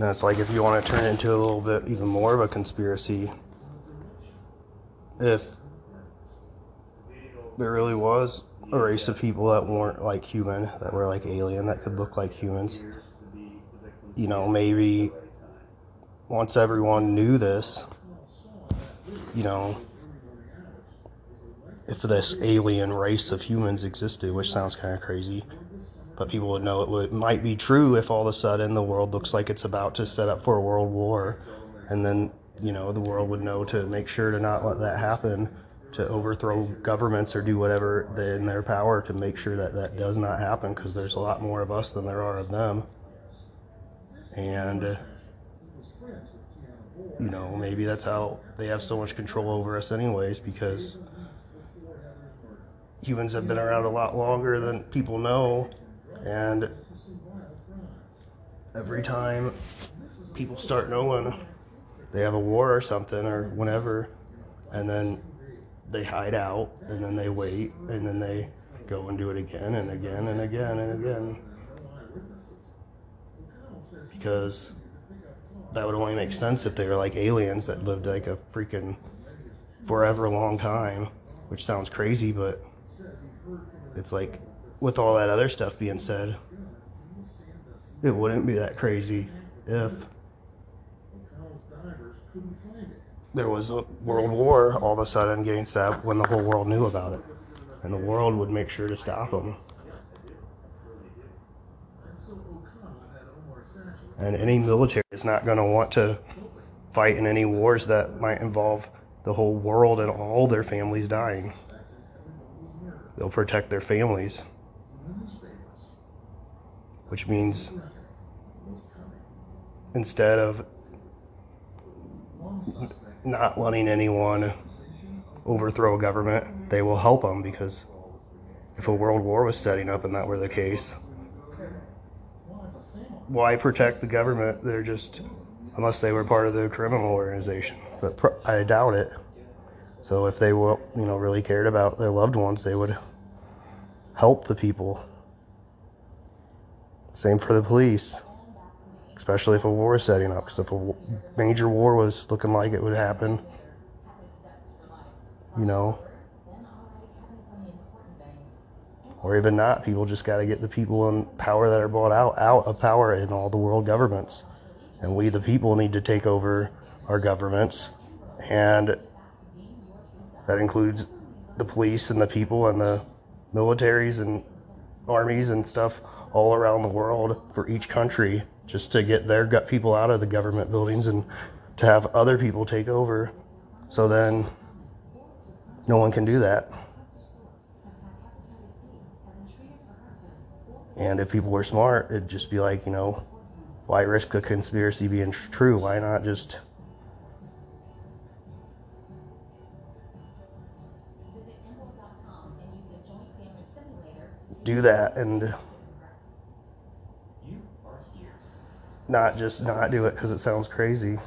And it's like if you want to turn it into a little bit even more of a conspiracy, if there really was a race of people that weren't like human, that were like alien, that could look like humans, you know, maybe once everyone knew this, you know, if this alien race of humans existed, which sounds kind of crazy, but people would know it would, might be true if all of a sudden the world looks like it's about to set up for a world war, and then you know the world would know to make sure to not let that happen, to overthrow governments or do whatever in their power to make sure that that does not happen, because there's a lot more of us than there are of them, and. You know, maybe that's how they have so much control over us, anyways, because humans have been around a lot longer than people know, and every time people start knowing they have a war or something or whenever, and then they hide out, and then they wait, and then they go and do it again and again and again and again. Because that would only make sense if they were like aliens that lived like a freaking forever long time, which sounds crazy, but it's like with all that other stuff being said, it wouldn't be that crazy if there was a world war all of a sudden getting set when the whole world knew about it. And the world would make sure to stop them. And any military is not going to want to fight in any wars that might involve the whole world and all their families dying. They'll protect their families. Which means instead of not letting anyone overthrow a government, they will help them because if a world war was setting up and that were the case, why protect the government? They're just, unless they were part of the criminal organization, but I doubt it. So if they will, you know, really cared about their loved ones, they would help the people. Same for the police, especially if a war is setting up. Because if a major war was looking like it would happen, you know, or even not. People just got to get the people in power that are bought out out of power in all the world governments, and we the people need to take over our governments, and that includes the police and the people and the militaries and armies and stuff all around the world for each country just to get their gut people out of the government buildings and to have other people take over so then no one can do that And if people were smart, it'd just be like, you know, why risk a conspiracy being true? Why not just do that and not just not do it because it sounds crazy.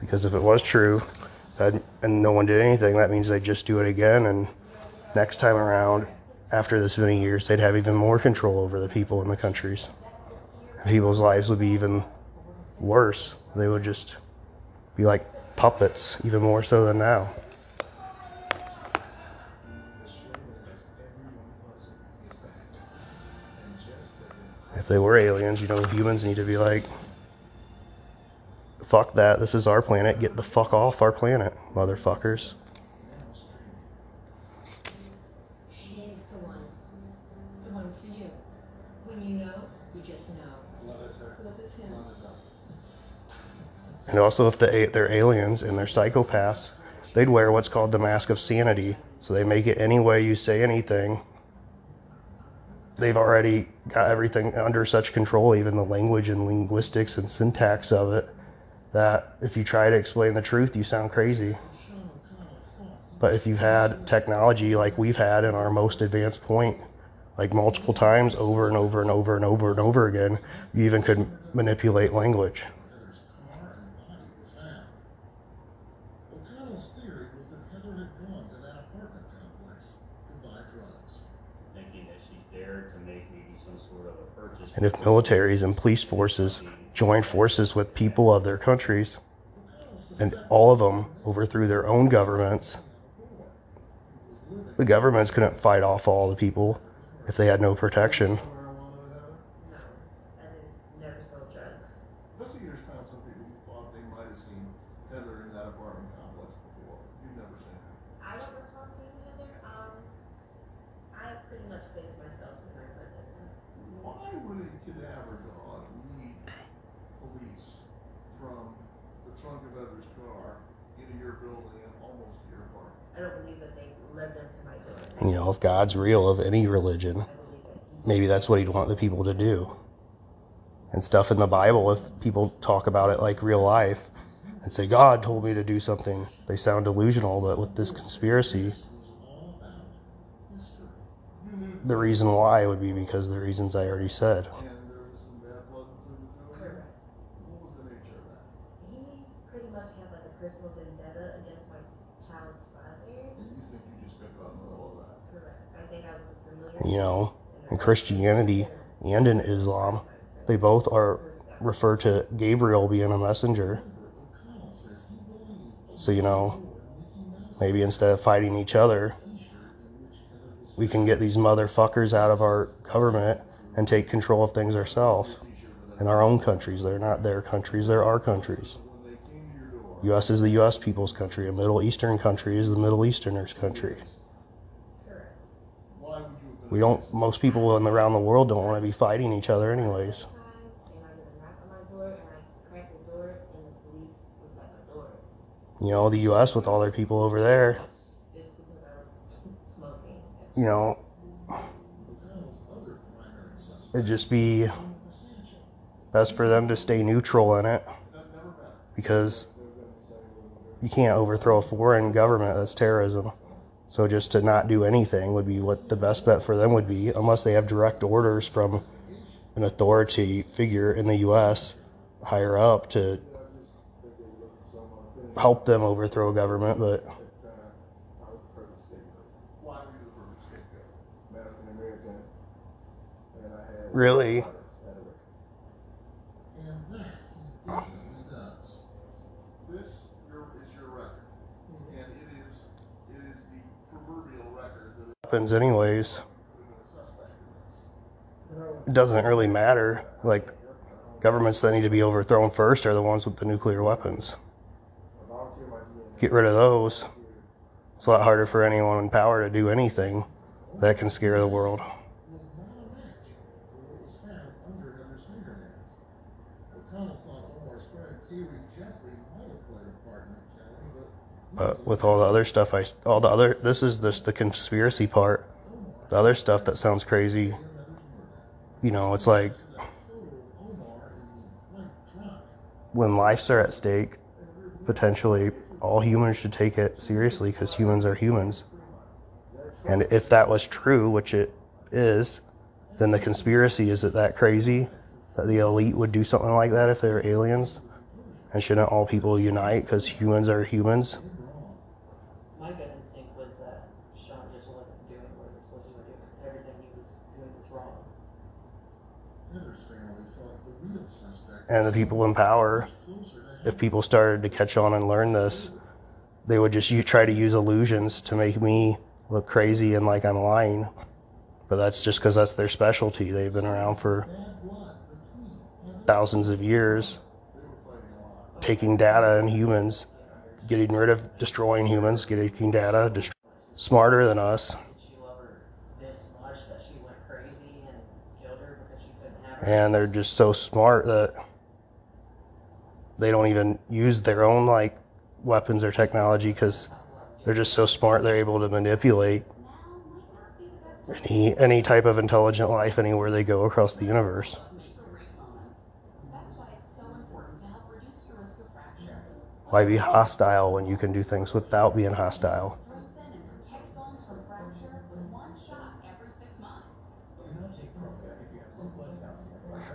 Because if it was true, and, and no one did anything, that means they'd just do it again. And next time around, after this many years, they'd have even more control over the people in the countries. People's lives would be even worse. They would just be like puppets, even more so than now. If they were aliens, you know, humans need to be like, Fuck that. This is our planet. Get the fuck off our planet, motherfuckers. And also, if the, they're aliens and they're psychopaths, they'd wear what's called the mask of sanity. So they make it any way you say anything. They've already got everything under such control, even the language and linguistics and syntax of it that if you try to explain the truth, you sound crazy. But if you've had technology like we've had in our most advanced point, like multiple times over and over and over and over and over again, you even could manipulate language. And if militaries and police forces join forces with people of their countries, and all of them overthrew their own governments, the governments couldn't fight off all the people if they had no protection. I never sold drugs. Investigators found some people who thought they might have seen Heather in that apartment complex before. You've never seen her. I don't recall seeing Heather, um, I pretty much spaced myself in my own business. Why would a cadaver dog lead police from the trunk of Heather's car into your building and almost to your apartment? I don't believe that they led them to my door. You know, if God's real of any religion, I believe that he maybe that's what he'd want the people to do. And stuff in the Bible, if people talk about it like real life and say, God told me to do something, they sound delusional. But with this conspiracy, the reason why would be because the reasons I already said. And there was some bad blood between the two of you? Correct. What was the nature of that? He pretty much had like a personal vendetta against my child's father. And you think you just got caught in the middle of that? Correct. I think I was a familiar. You know, in Christianity and in Islam, they both are refer to Gabriel being a messenger. So, you know, maybe instead of fighting each other, we can get these motherfuckers out of our government and take control of things ourselves in our own countries. They're not their countries, they're our countries. US is the US people's country, a Middle Eastern country is the Middle Easterners' country. We don't, most people in around the world don't want to be fighting each other, anyways. The the. You know, the US with all their people over there, It's because I was smoking. You know, it'd just be best for them to stay neutral in it because you can't overthrow a foreign government that's terrorism. So just to not do anything would be what the best bet for them would be, unless they have direct orders from an authority figure in the U.S. higher up to help them overthrow a government. But I was the perfect scapegoat. Why were you the perfect scapegoat? I'm African American, and I had. Really? had a record. And that he definitely does. This your, is your record, and it is, it is the proverbial record that happens anyways. It doesn't really matter. Like governments that need to be overthrown first are the ones with the nuclear weapons. Get rid of those. It's a lot harder for anyone in power to do anything that can scare the world. Was not a match for what was found under Heather's fingernails. O'Connell thought Omar's friend Kaylee Jeffrey might have played a part in the killing, but with all the other stuff, I all the other this is just the conspiracy part. The other stuff that sounds crazy, you know, it's like when lives are at stake, potentially all humans should take it seriously because humans are humans. And if that was true, which it is, then the conspiracy is it that crazy that the elite would do something like that if they were aliens? And shouldn't all people unite because humans are humans? My gut instinct was that Sean just wasn't doing what he was supposed to be doing. Everything he was doing was wrong. Heather's family thought the real suspect And the people in power, much closer to if people started to catch on and learn this, they would just u- try to use illusions to make me look crazy and like I'm lying. But that's just because that's their specialty. They've been around for thousands of years, taking data and humans, getting rid of destroying humans, getting data, dest- smarter than us. And they're just so smart that they don't even use their own like weapons or technology because they're just so smart they're able to manipulate any any type of intelligent life anywhere they go across the universe. make or break moments. That's why it's so important to help reduce your risk of fracture. Why be hostile when you can do things without being hostile?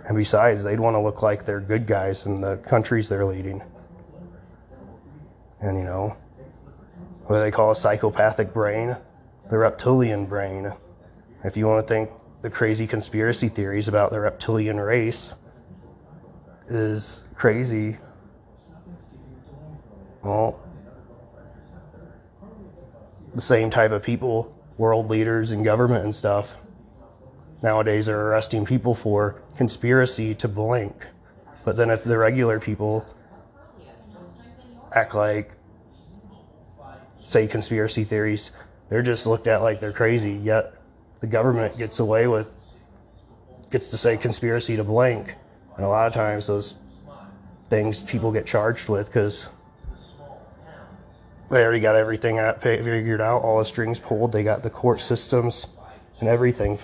And besides, they'd want to look like they're good guys in the countries they're leading. And you know, what they call a psychopathic brain? The reptilian brain. If you want to think the crazy conspiracy theories about the reptilian race is crazy. Well, the same type of people, world leaders and government and stuff, nowadays are arresting people for conspiracy to blink. But then if the regular people act like, say, conspiracy theories, they're just looked at like they're crazy. Yet the government gets away with, gets to say conspiracy to blink. And a lot of times those things people get charged with because they already got everything figured out, all the strings pulled. They got the court systems and everything